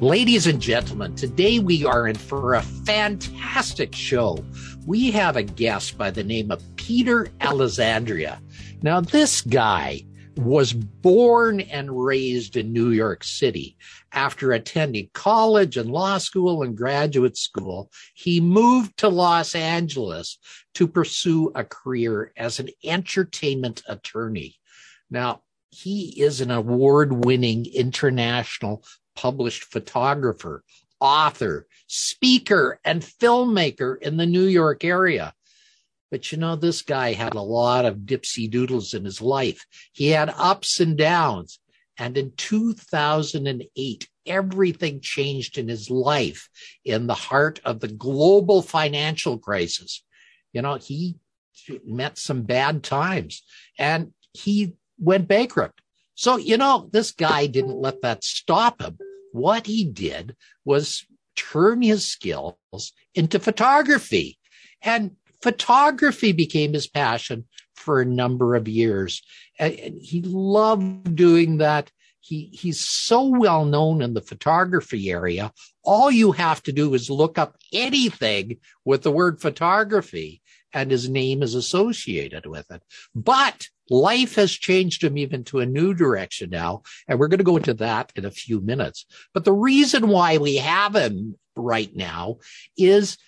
Ladies and gentlemen, today we are in for a fantastic show. We have a guest by the name of Peter Alessandria. Now, this guy was born and raised in New York City. After attending college and law school and graduate school, he moved to Los Angeles to pursue a career as an entertainment attorney. Now, he is an award winning international published photographer, author, speaker, and filmmaker in the New York area. But you know, this guy had a lot of dipsy doodles in his life. He had ups and downs. And in 2008, everything changed in his life in the heart of the global financial crisis. You know, he met some bad times and he went bankrupt. So, you know, this guy didn't let that stop him. What he did was turn his skills into photography. And photography became his passion for a number of years. And he loved doing that. He, he's so well known in the photography area. All you have to do is look up anything with the word photography and his name is associated with it. But life has changed him even to a new direction now. And we're going to go into that in a few minutes. But the reason why we have him right now is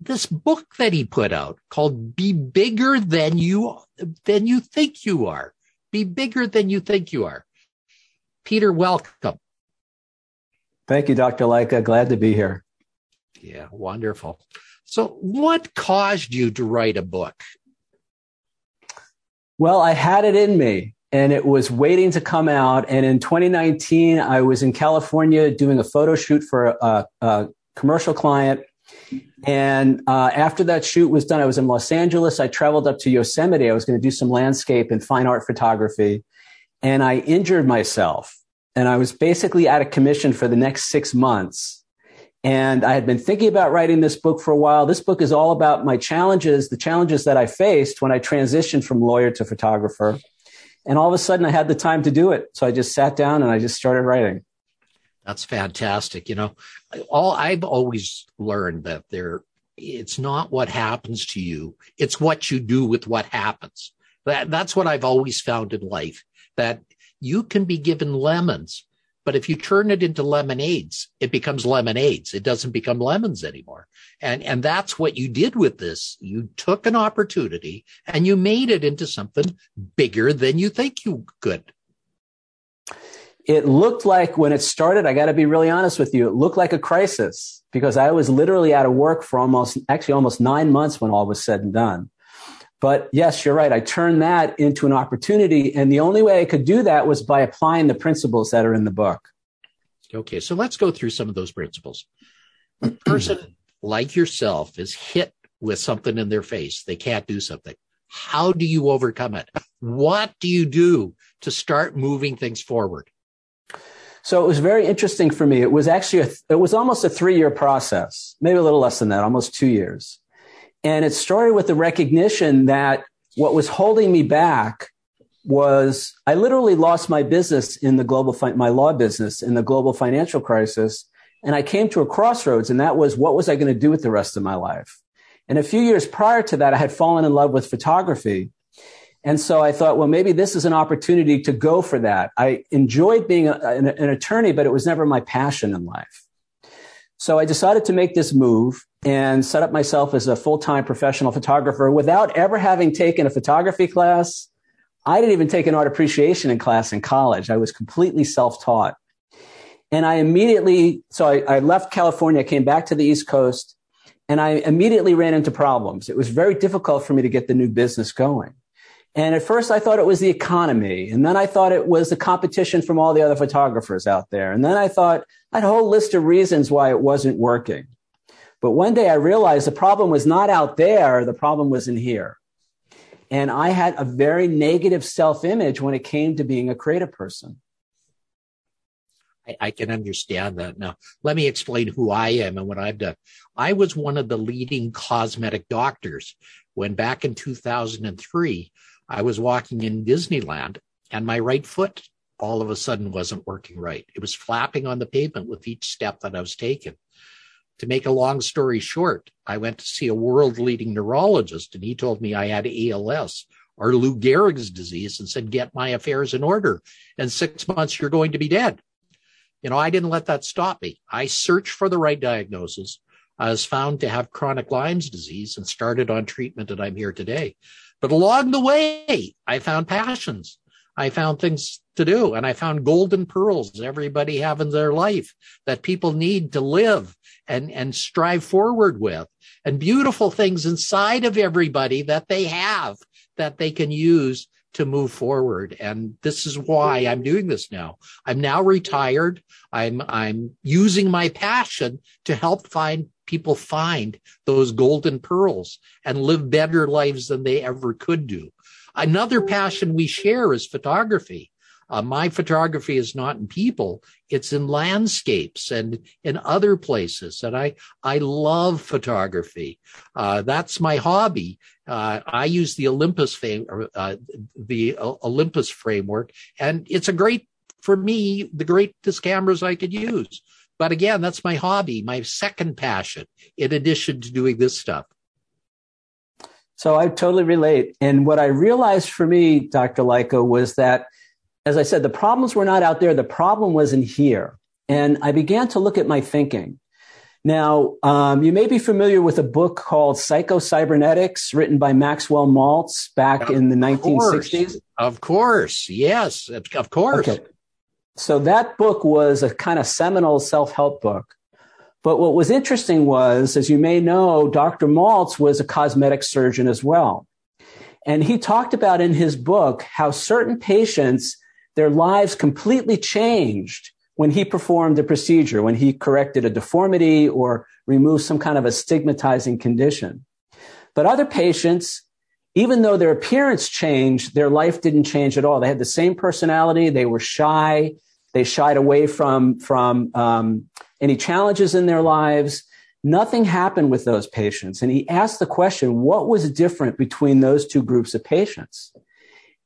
this book that he put out called Be Bigger Than You, Than You Think You Are. Be bigger than you think you are. Peter, welcome. Thank you, Dr. Lycka. Glad to be here. Yeah, wonderful. So, what caused you to write a book? Well, I had it in me and it was waiting to come out. And in 2019, I was in California doing a photo shoot for a, a commercial client. And uh, after that shoot was done, I was in Los Angeles. I traveled up to Yosemite. I was going to do some landscape and fine art photography. And I injured myself. And I was basically out of commission for the next six months and I had been thinking about writing this book for a while. This book is all about my challenges, the challenges that I faced when I transitioned from lawyer to photographer. And all of a sudden I had the time to do it. So I just sat down and I just started writing. That's fantastic. You know, all I've always learned that there, it's not what happens to you. It's what you do with what happens. That, that's what I've always found in life that you can be given lemons, but if you turn it into lemonades, it becomes lemonades. It doesn't become lemons anymore. And, and that's what you did with this. You took an opportunity and you made it into something bigger than you think you could. It looked like when it started, I got to be really honest with you, it looked like a crisis because I was literally out of work for almost, actually almost nine months when all was said and done. But yes, you're right. I turned that into an opportunity. And the only way I could do that was by applying the principles that are in the book. Okay. So let's go through some of those principles. A person like yourself is hit with something in their face. They can't do something. How do you overcome it? What do you do to start moving things forward? So it was very interesting for me. It was actually, a, it was almost a three year process, maybe a little less than that, almost two years. And it started with the recognition that what was holding me back was I literally lost my business in the global, fi- my law business in the global financial crisis. And I came to a crossroads and that was what was I going to do with the rest of my life? And a few years prior to that, I had fallen in love with photography. And so I thought, well, maybe this is an opportunity to go for that. I enjoyed being a, an, an attorney, but it was never my passion in life. So I decided to make this move and set up myself as a full-time professional photographer without ever having taken a photography class. I didn't even take an art appreciation in class in college. I was completely self-taught. And I immediately, so I, I left California, came back to the East Coast, and I immediately ran into problems. It was very difficult for me to get the new business going. And at first I thought it was the economy. And then I thought it was the competition from all the other photographers out there. And then I thought I had a whole list of reasons why it wasn't working. But one day I realized the problem was not out there. The problem was in here. And I had a very negative self image when it came to being a creative person. I, can understand that. Now, let me explain who I am and what I've done. I was one of the leading cosmetic doctors when back in 2003, I was walking in Disneyland and my right foot all of a sudden wasn't working right. It was flapping on the pavement with each step that I was taking. To make a long story short, I went to see a world leading neurologist and he told me I had ALS or Lou Gehrig's disease and said, get my affairs in order. In six months, you're going to be dead. You know, I didn't let that stop me. I searched for the right diagnosis. I was found to have chronic Lyme's disease and started on treatment and I'm here today. But along the way, I found passions. I found things to do and I found golden pearls everybody have in their life that people need to live and, and strive forward with and beautiful things inside of everybody that they have that they can use to move forward. And this is why I'm doing this now. I'm now retired. I'm, I'm using my passion to help find people find those golden pearls and live better lives than they ever could do. Another passion we share is photography. Uh, my photography is not in people; it's in landscapes and in other places. And I I love photography. Uh, that's my hobby. Uh, I use the Olympus fame, uh, the Olympus framework, and it's a great for me the greatest cameras I could use. But again, that's my hobby, my second passion, in addition to doing this stuff. So I totally relate. And what I realized for me, Dr. Lycka, was that as I said, the problems were not out there. The problem was in here. And I began to look at my thinking. Now, um, you may be familiar with a book called Psycho-Cybernetics, written by Maxwell Maltz back in the 1960s. Of course. Yes, of course. Okay. So that book was a kind of seminal self-help book. But what was interesting was, as you may know, Dr. Maltz was a cosmetic surgeon as well. And he talked about in his book how certain patients their lives completely changed when he performed a procedure, when he corrected a deformity or removed some kind of a stigmatizing condition. But other patients, even though their appearance changed, their life didn't change at all. They had the same personality. They were shy. They shied away from, from um, any challenges in their lives. Nothing happened with those patients. And he asked the question, what was different between those two groups of patients?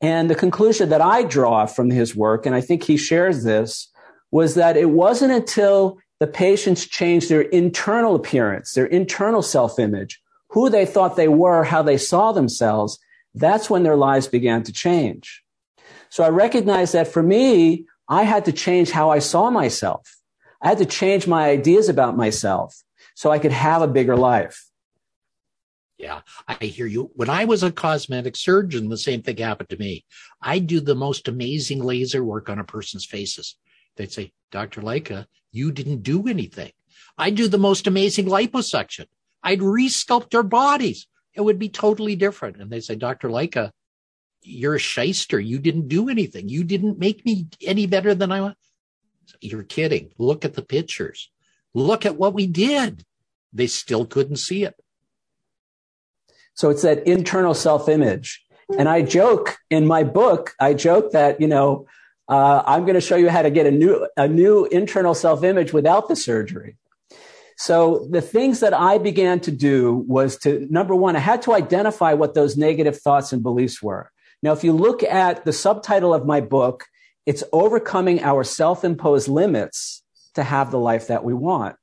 And the conclusion that I draw from his work, and I think he shares this, was that it wasn't until the patients changed their internal appearance, their internal self image, who they thought they were, how they saw themselves, that's when their lives began to change. So I recognize that for me, I had to change how I saw myself. I had to change my ideas about myself so I could have a bigger life. Yeah, I hear you. When I was a cosmetic surgeon, the same thing happened to me. I do the most amazing laser work on a person's faces. They'd say, Dr. Lycka, you didn't do anything. I do the most amazing liposuction. I'd resculpt their bodies. It would be totally different. And they say, Dr. Lycka, you're a shyster. You didn't do anything. You didn't make me any better than I was. You're kidding. Look at the pictures. Look at what we did. They still couldn't see it. So it's that internal self image. And I joke in my book, I joke that, you know, uh, I'm going to show you how to get a new, a new internal self image without the surgery. So the things that I began to do was to, number one, I had to identify what those negative thoughts and beliefs were. Now, if you look at the subtitle of my book, it's overcoming our self imposed limits to have the life that we want.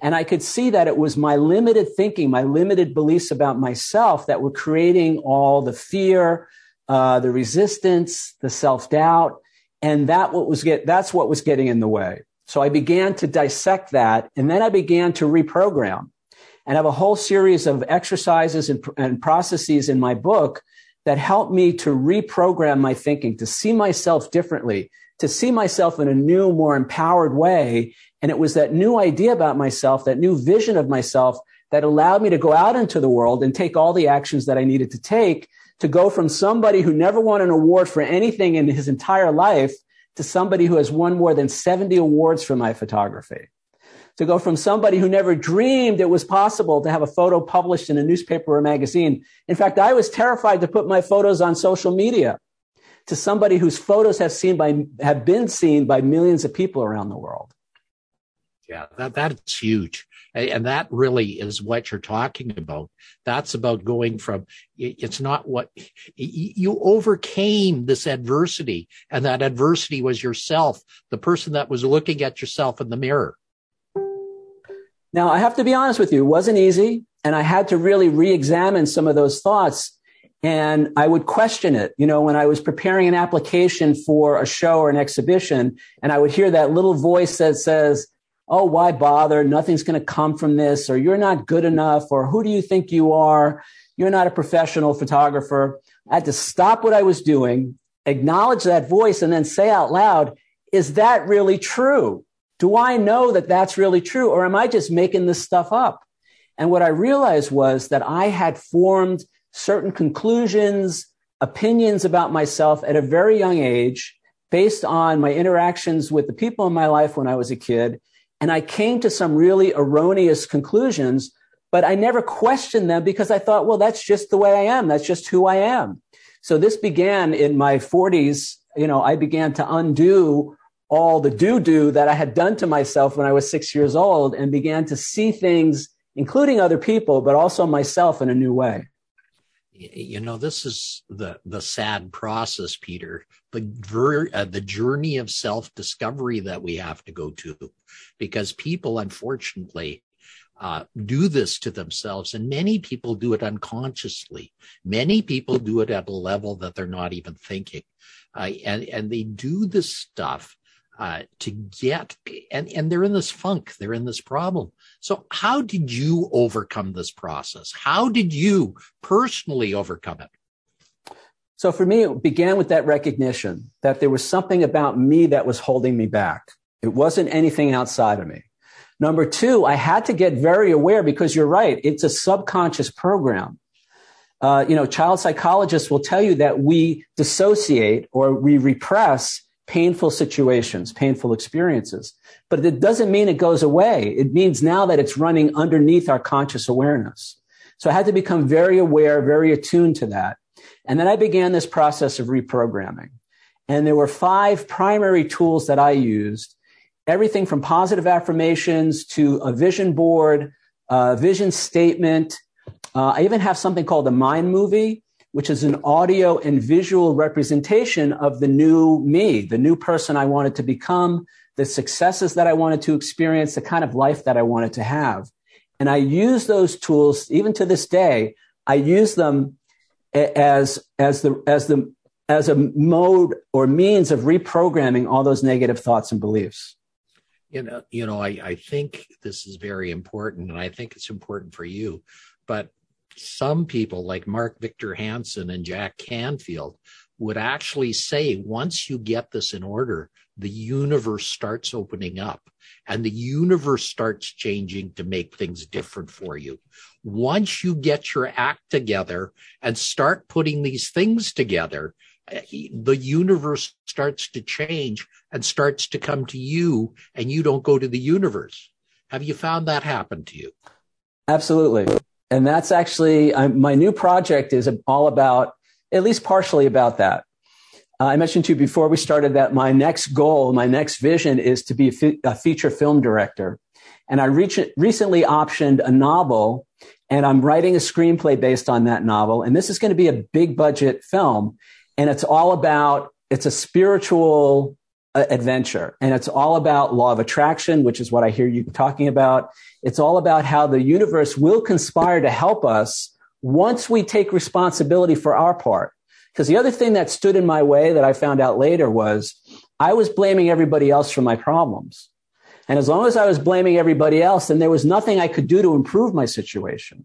And I could see that it was my limited thinking, my limited beliefs about myself that were creating all the fear, uh, the resistance, the self doubt. And that what was get, that's what was getting in the way. So I began to dissect that and then I began to reprogram and have a whole series of exercises and, and processes in my book that helped me to reprogram my thinking, to see myself differently, to see myself in a new, more empowered way and it was that new idea about myself, that new vision of myself that allowed me to go out into the world and take all the actions that I needed to take to go from somebody who never won an award for anything in his entire life to somebody who has won more than 70 awards for my photography. To go from somebody who never dreamed it was possible to have a photo published in a newspaper or magazine. In fact, I was terrified to put my photos on social media to somebody whose photos have seen by have been seen by millions of people around the world. Yeah, that that's huge. And that really is what you're talking about. That's about going from, it's not what you overcame this adversity and that adversity was yourself, the person that was looking at yourself in the mirror. Now, I have to be honest with you, it wasn't easy. And I had to really re-examine some of those thoughts and I would question it. You know, when I was preparing an application for a show or an exhibition and I would hear that little voice that says, oh, why bother? Nothing's going to come from this, or you're not good enough, or who do you think you are? You're not a professional photographer. I had to stop what I was doing, acknowledge that voice, and then say out loud, is that really true? Do I know that that's really true, or am I just making this stuff up? And what I realized was that I had formed certain conclusions, opinions about myself at a very young age based on my interactions with the people in my life when I was a kid and I came to some really erroneous conclusions, but I never questioned them because I thought, well, that's just the way I am. That's just who I am. So this began in my 40s. You know, I began to undo all the do do that I had done to myself when I was six years old and began to see things, including other people, but also myself in a new way. You know this is the the sad process peter. The ver, uh, the journey of self discovery that we have to go to because people unfortunately uh, do this to themselves and many people do it unconsciously. Many people do it at a level that they're not even thinking. Uh, and and they do this stuff uh, to get and and they're in this funk they're in this problem. So how did you overcome this process? How did you personally overcome it? So for me it began with that recognition that there was something about me that was holding me back. It wasn't anything outside of me. Number two i had to get very aware because you're right it's a subconscious program. Uh, you know child psychologists will tell you that we dissociate or we repress painful situations, painful experiences. But it doesn't mean it goes away. It means now that it's running underneath our conscious awareness. So I had to become very aware, very attuned to that. And then I began this process of reprogramming. And there were five primary tools that I used everything from positive affirmations to a vision board, a vision statement. Uh, I even have something called a mind movie, which is an audio and visual representation of the new me, the new person I wanted to become, the successes that I wanted to experience, the kind of life that I wanted to have. And I use those tools even to this day. I use them as, as the, as the, as a mode or means of reprogramming all those negative thoughts and beliefs. You know, you know, I, I think this is very important and I think it's important for you, but some people like Mark Victor Hansen and Jack Canfield would actually say once you get this in order, the universe starts opening up and the universe starts changing to make things different for you. Once you get your act together and start putting these things together, the universe starts to change and starts to come to you and you don't go to the universe. Have you found that happen to you? Absolutely and that's actually I'm, my new project is all about at least partially about that. Uh, i mentioned to you before we started that my next goal my next vision is to be a, a feature film director. And i recently optioned a novel and i'm writing a screenplay based on that novel. And this is going to be a big budget film. And it's all about it's a spiritual adventure. And it's all about law of attraction, which is what I hear you talking about. It's all about how the universe will conspire to help us once we take responsibility for our part. Because the other thing that stood in my way that I found out later was I was blaming everybody else for my problems. And as long as I was blaming everybody else, then there was nothing I could do to improve my situation.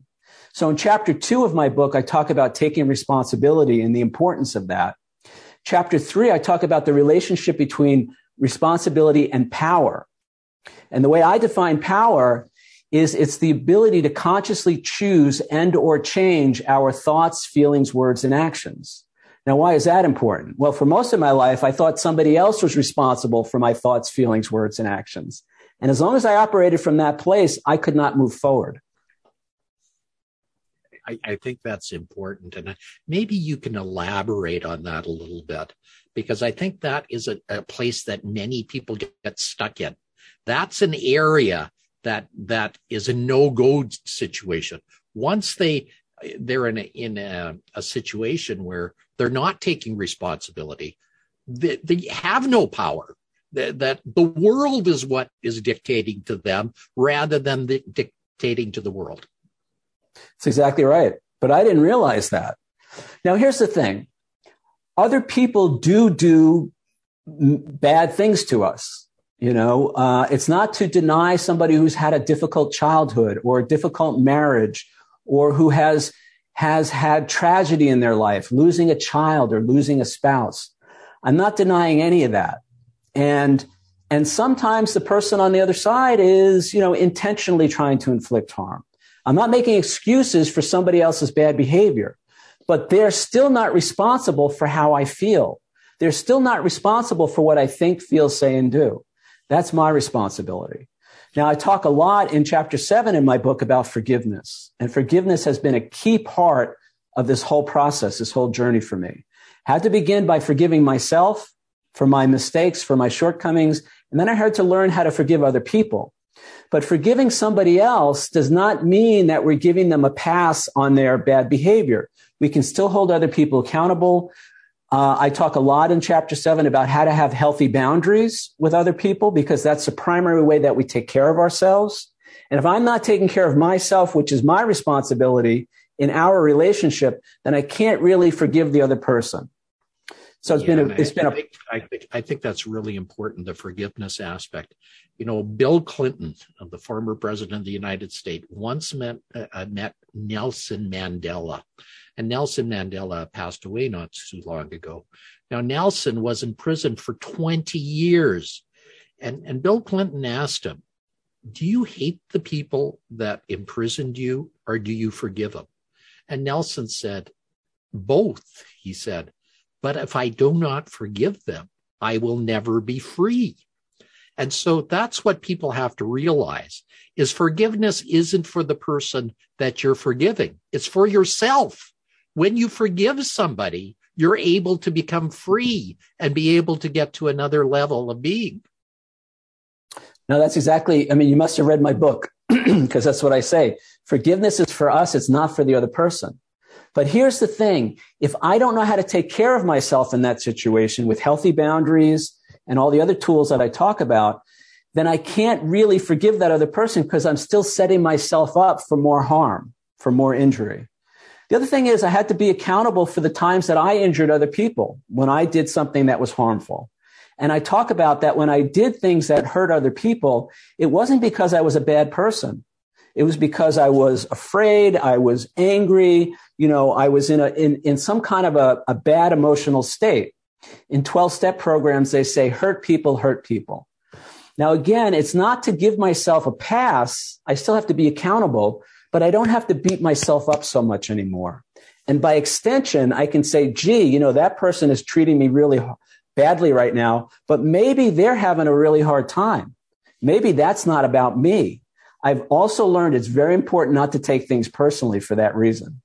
So in chapter two of my book, I talk about taking responsibility and the importance of that. Chapter three, I talk about the relationship between responsibility and power. And the way I define power is it's the ability to consciously choose and or change our thoughts, feelings, words, and actions. Now, why is that important? Well, for most of my life, I thought somebody else was responsible for my thoughts, feelings, words, and actions. And as long as I operated from that place, I could not move forward. I, I, think that's important. And maybe you can elaborate on that a little bit, because I think that is a, a place that many people get, get stuck in. That's an area that that is a no-go situation. Once they they're in a, in a, a situation where they're not taking responsibility, they, they have no power. That, the world is what is dictating to them rather than the, dictating to the world. That's exactly right. But I didn't realize that. Now, here's the thing other people do do bad things to us. You know, uh, it's not to deny somebody who's had a difficult childhood or a difficult marriage or who has has had tragedy in their life, losing a child or losing a spouse. I'm not denying any of that. And and sometimes the person on the other side is, you know, intentionally trying to inflict harm. I'm not making excuses for somebody else's bad behavior, but they're still not responsible for how I feel. They're still not responsible for what I think, feel, say, and do. That's my responsibility. Now, I talk a lot in chapter seven in my book about forgiveness, and forgiveness has been a key part of this whole process, this whole journey for me. Had to begin by forgiving myself for my mistakes, for my shortcomings, and then I had to learn how to forgive other people. But forgiving somebody else does not mean that we're giving them a pass on their bad behavior. We can still hold other people accountable. Uh, I talk a lot in chapter seven about how to have healthy boundaries with other people because that's the primary way that we take care of ourselves. And if I'm not taking care of myself, which is my responsibility in our relationship, then I can't really forgive the other person. So it's yeah, been a, it's I, been a. I think, I think I think that's really important the forgiveness aspect. You know, Bill Clinton, the former president of the United States, once met uh, met Nelson Mandela, and Nelson Mandela passed away not too long ago. Now, Nelson was in prison for 20 years. And, and Bill Clinton asked him, Do you hate the people that imprisoned you or do you forgive them? And Nelson said, Both, he said. But if I do not forgive them, I will never be free. And so that's what people have to realize is forgiveness isn't for the person that you're forgiving. It's for yourself when you forgive somebody, you're able to become free and be able to get to another level of being. No, that's exactly, I mean, you must have read my book because that's what I say. Forgiveness is for us, it's not for the other person. But here's the thing if I don't know how to take care of myself in that situation with healthy boundaries and all the other tools that I talk about, then I can't really forgive that other person because I'm still setting myself up for more harm, for more injury. The other thing is I had to be accountable for the times that I injured other people when I did something that was harmful. And I talk about that when I did things that hurt other people, it wasn't because I was a bad person. It was because I was afraid, I was angry, you know, I was in a in, in some kind of a, a bad emotional state. In 12 step programs, they say hurt people, hurt people. Now, again, it's not to give myself a pass. I still have to be accountable, but I don't have to beat myself up so much anymore. And by extension, I can say, gee, you know, that person is treating me really badly right now, but maybe they're having a really hard time. Maybe that's not about me. I've also learned it's very important not to take things personally for that reason.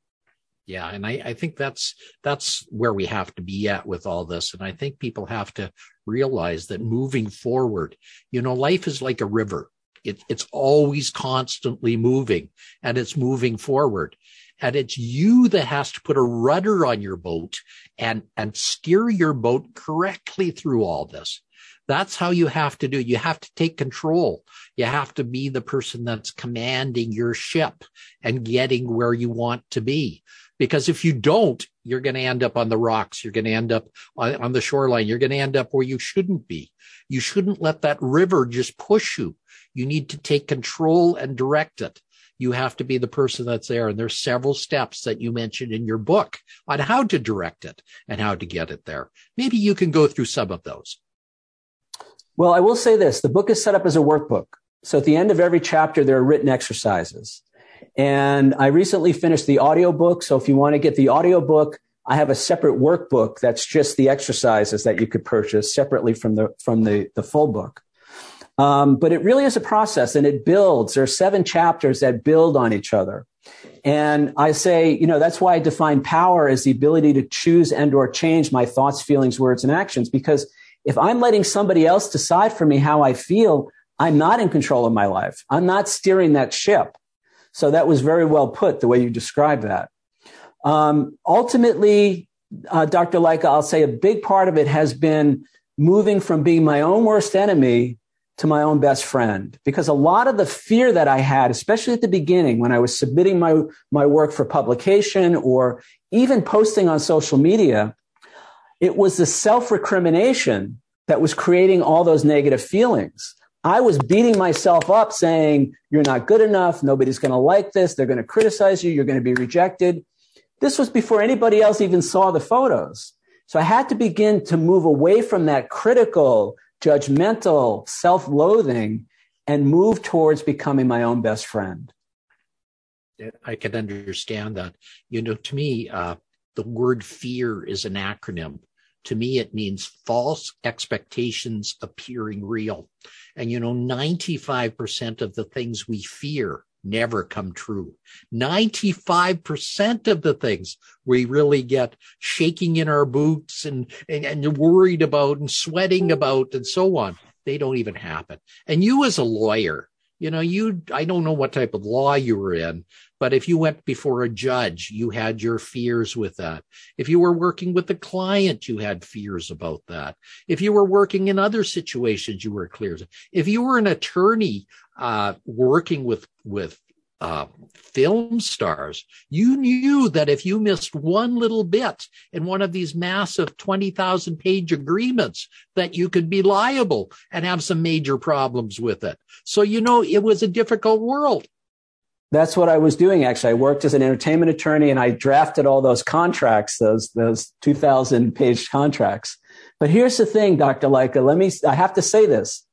Yeah, and I, I think that's that's where we have to be at with all this. And I think people have to realize that moving forward, you know, life is like a river. It, it's always constantly moving and it's moving forward. And it's you that has to put a rudder on your boat and, and steer your boat correctly through all this. That's how you have to do. You have to take control. You have to be the person that's commanding your ship and getting where you want to be. Because if you don't, you're going to end up on the rocks. You're going to end up on, on the shoreline. You're going to end up where you shouldn't be. You shouldn't let that river just push you. You need to take control and direct it. You have to be the person that's there. And there's several steps that you mentioned in your book on how to direct it and how to get it there. Maybe you can go through some of those. Well, I will say this. The book is set up as a workbook. So at the end of every chapter, there are written exercises. And I recently finished the audiobook. So if you want to get the audiobook, I have a separate workbook that's just the exercises that you could purchase separately from the from the, the full book. Um, but it really is a process and it builds. There are seven chapters that build on each other. And I say, you know, that's why I define power as the ability to choose and or change my thoughts, feelings, words, and actions. Because if I'm letting somebody else decide for me how I feel, I'm not in control of my life. I'm not steering that ship. So that was very well put, the way you described that. Um, ultimately, uh, Dr. Lycka, I'll say a big part of it has been moving from being my own worst enemy to my own best friend because a lot of the fear that I had, especially at the beginning when I was submitting my, my work for publication or even posting on social media, it was the self recrimination that was creating all those negative feelings. I was beating myself up saying, you're not good enough. Nobody's going to like this. They're going to criticize you. You're going to be rejected. This was before anybody else even saw the photos. So I had to begin to move away from that critical, judgmental self loathing and move towards becoming my own best friend. I can understand that. You know, to me, uh, the word fear is an acronym. To me, it means false expectations appearing real. And, you know, 95% of the things we fear never come true. 95% of the things we really get shaking in our boots and, and, and worried about and sweating mm-hmm. about and so on, they don't even happen. And you as a lawyer, you know, you, I don't know what type of law you were in, but if you went before a judge, you had your fears with that. If you were working with a client, you had fears about that. If you were working in other situations, you were clear. If you were an attorney, uh, working with, with, uh, film stars, you knew that if you missed one little bit in one of these massive 20,000 page agreements, that you could be liable and have some major problems with it. So, you know, it was a difficult world. That's what I was doing. Actually, I worked as an entertainment attorney and I drafted all those contracts, those, those 2000 page contracts. But here's the thing, Dr. Lycka, let me, I have to say this.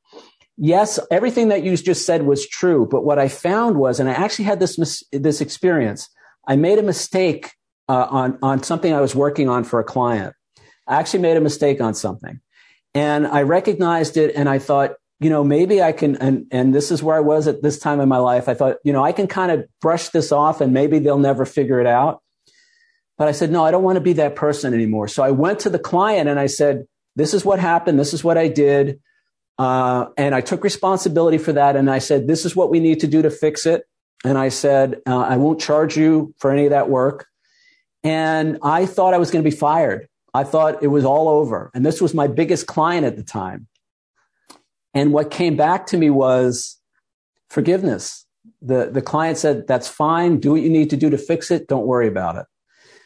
Yes, everything that you just said was true. But what I found was, and I actually had this, this experience. I made a mistake uh, on, on something I was working on for a client. I actually made a mistake on something and I recognized it and I thought, you know, maybe I can, and, and this is where I was at this time in my life. I thought, you know, I can kind of brush this off and maybe they'll never figure it out. But I said, no, I don't want to be that person anymore. So I went to the client and I said, this is what happened. This is what I did. Uh, and I took responsibility for that. And I said, this is what we need to do to fix it. And I said, uh, I won't charge you for any of that work. And I thought I was going to be fired. I thought it was all over. And this was my biggest client at the time. And what came back to me was forgiveness. The, the client said, that's fine. Do what you need to do to fix it. Don't worry about it.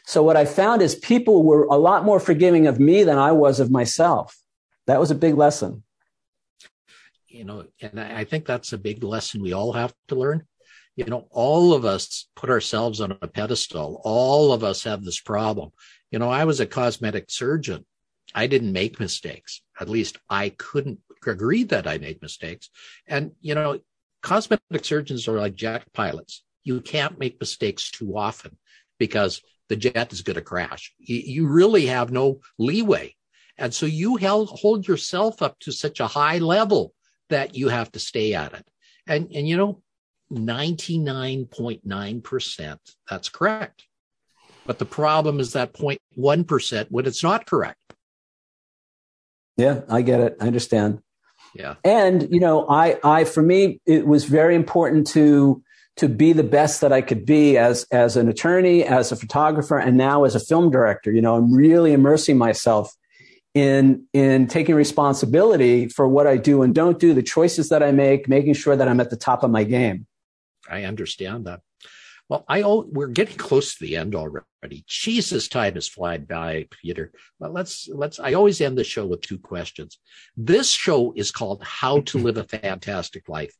So what I found is people were a lot more forgiving of me than I was of myself. That was a big lesson. You know, and I think that's a big lesson we all have to learn. You know, all of us put ourselves on a pedestal. All of us have this problem. You know, I was a cosmetic surgeon. I didn't make mistakes. At least I couldn't agree that I made mistakes. And, you know, cosmetic surgeons are like jet pilots. You can't make mistakes too often because the jet is going to crash. You, really have no leeway. And so you held, hold yourself up to such a high level that you have to stay at it. And, and you know, 99.9%, that's correct. But the problem is that 0.1% when it's not correct. Yeah, I get it. I understand. Yeah. And, you know, I, I, for me, it was very important to, to be the best that I could be as, as an attorney, as a photographer, and now as a film director. You know, I'm really immersing myself in, in taking responsibility for what I do and don't do, the choices that I make, making sure that I'm at the top of my game. I understand that. Well, I we're getting close to the end already. Jesus, time has flying by, Peter. But let's let's. I always end the show with two questions. This show is called "How to Live a Fantastic Life."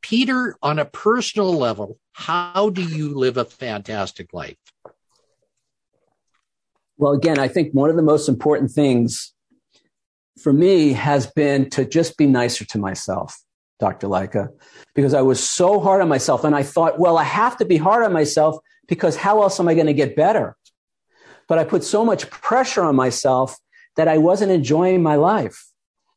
Peter, on a personal level, how do you live a fantastic life? Well, again, I think one of the most important things for me has been to just be nicer to myself Dr. Lycka, because I was so hard on myself. And I thought, well, I have to be hard on myself because how else am I going to get better? But I put so much pressure on myself that I wasn't enjoying my life.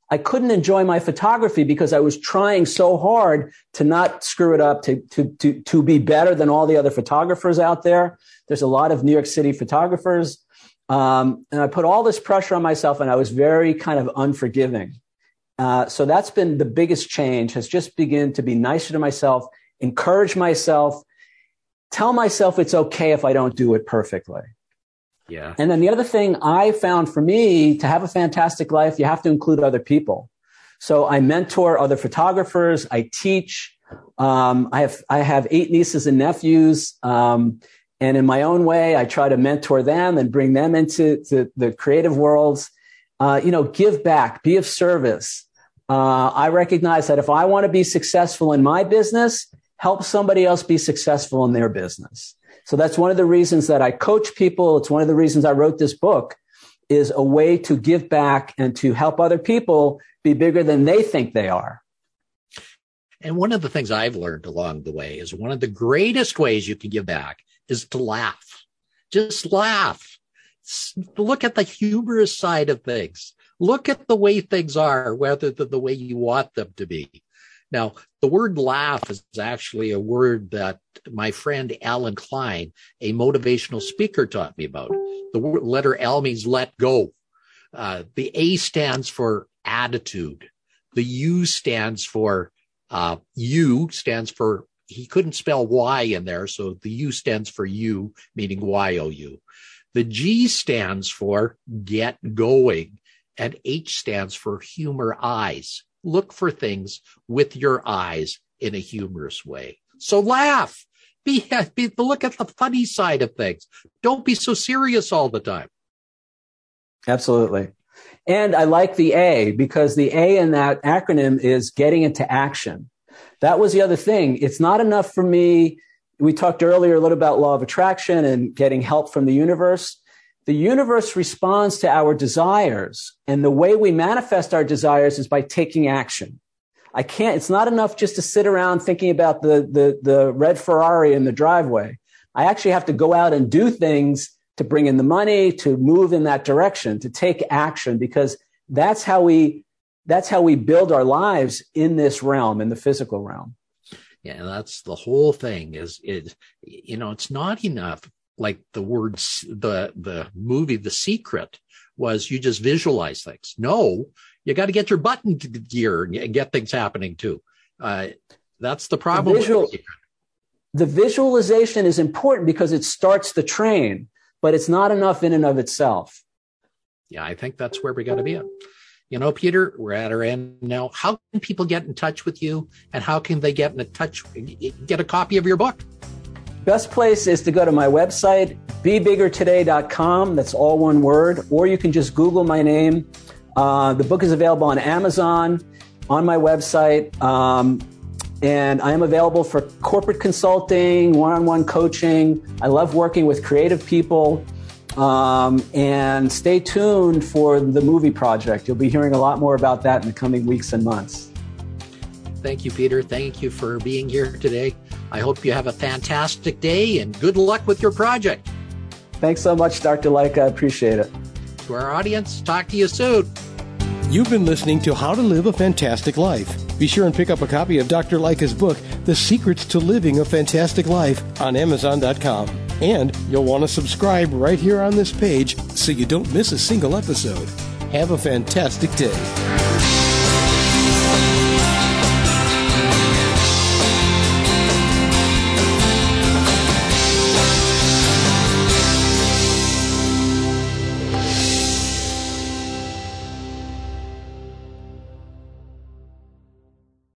I couldn't enjoy my photography because I was trying so hard to not screw it up, to, to, to, to be better than all the other photographers out there. There's a lot of New York City photographers. Um, and I put all this pressure on myself and I was very kind of unforgiving. Uh, so that's been the biggest change has just begin to be nicer to myself, encourage myself, tell myself it's okay if I don't do it perfectly. Yeah. And then the other thing I found for me to have a fantastic life, you have to include other people. So I mentor other photographers. I teach. Um, I have I have eight nieces and nephews. Um, and in my own way, I try to mentor them and bring them into the creative worlds. Uh, you know, give back, be of service. Uh, I recognize that if I want to be successful in my business, help somebody else be successful in their business. So that's one of the reasons that I coach people. It's one of the reasons I wrote this book is a way to give back and to help other people be bigger than they think they are. And one of the things I've learned along the way is one of the greatest ways you can give back is to laugh. Just laugh. Look at the humorous side of things. Look at the way things are rather than the way you want them to be. Now, the word laugh is actually a word that my friend Alan Klein, a motivational speaker, taught me about. The letter L means let go. Uh, the A stands for attitude. The U stands for, uh, U stands for, he couldn't spell Y in there. So the U stands for you, meaning Y-O-U. The G stands for get going and H stands for humor eyes look for things with your eyes in a humorous way. So laugh. Be, be look at the funny side of things. Don't be so serious all the time. Absolutely. And I like the A because the A in that acronym is getting into action. That was the other thing. It's not enough for me. We talked earlier a little about law of attraction and getting help from the universe the universe responds to our desires. And the way we manifest our desires is by taking action. I can't, it's not enough just to sit around thinking about the, the, the red Ferrari in the driveway. I actually have to go out and do things to bring in the money, to move in that direction, to take action, because that's how we, that's how we build our lives in this realm, in the physical realm. Yeah, that's the whole thing is, is, you know, it's not enough like the words, the, the movie, The Secret was you just visualize things. No, you got to get your button gear and get things happening too. Uh, that's the problem. The, visual, the visualization is important because it starts the train, but it's not enough in and of itself. Yeah, I think that's where we got to be at. You know, Peter, we're at our end now. How can people get in touch with you and how can they get in touch, get a copy of your book? Best place is to go to my website, bebiggertoday.com. That's all one word. Or you can just Google my name. Uh, the book is available on Amazon, on my website. Um, and I am available for corporate consulting, one on one coaching. I love working with creative people. Um, and stay tuned for the movie project. You'll be hearing a lot more about that in the coming weeks and months. Thank you, Peter. Thank you for being here today. I hope you have a fantastic day and good luck with your project. Thanks so much, Dr. Lycka. I appreciate it. To our audience, talk to you soon. You've been listening to How to Live a Fantastic Life. Be sure and pick up a copy of Dr. Lycka's book, The Secrets to Living a Fantastic Life, on Amazon.com. And you'll want to subscribe right here on this page so you don't miss a single episode. Have a fantastic day.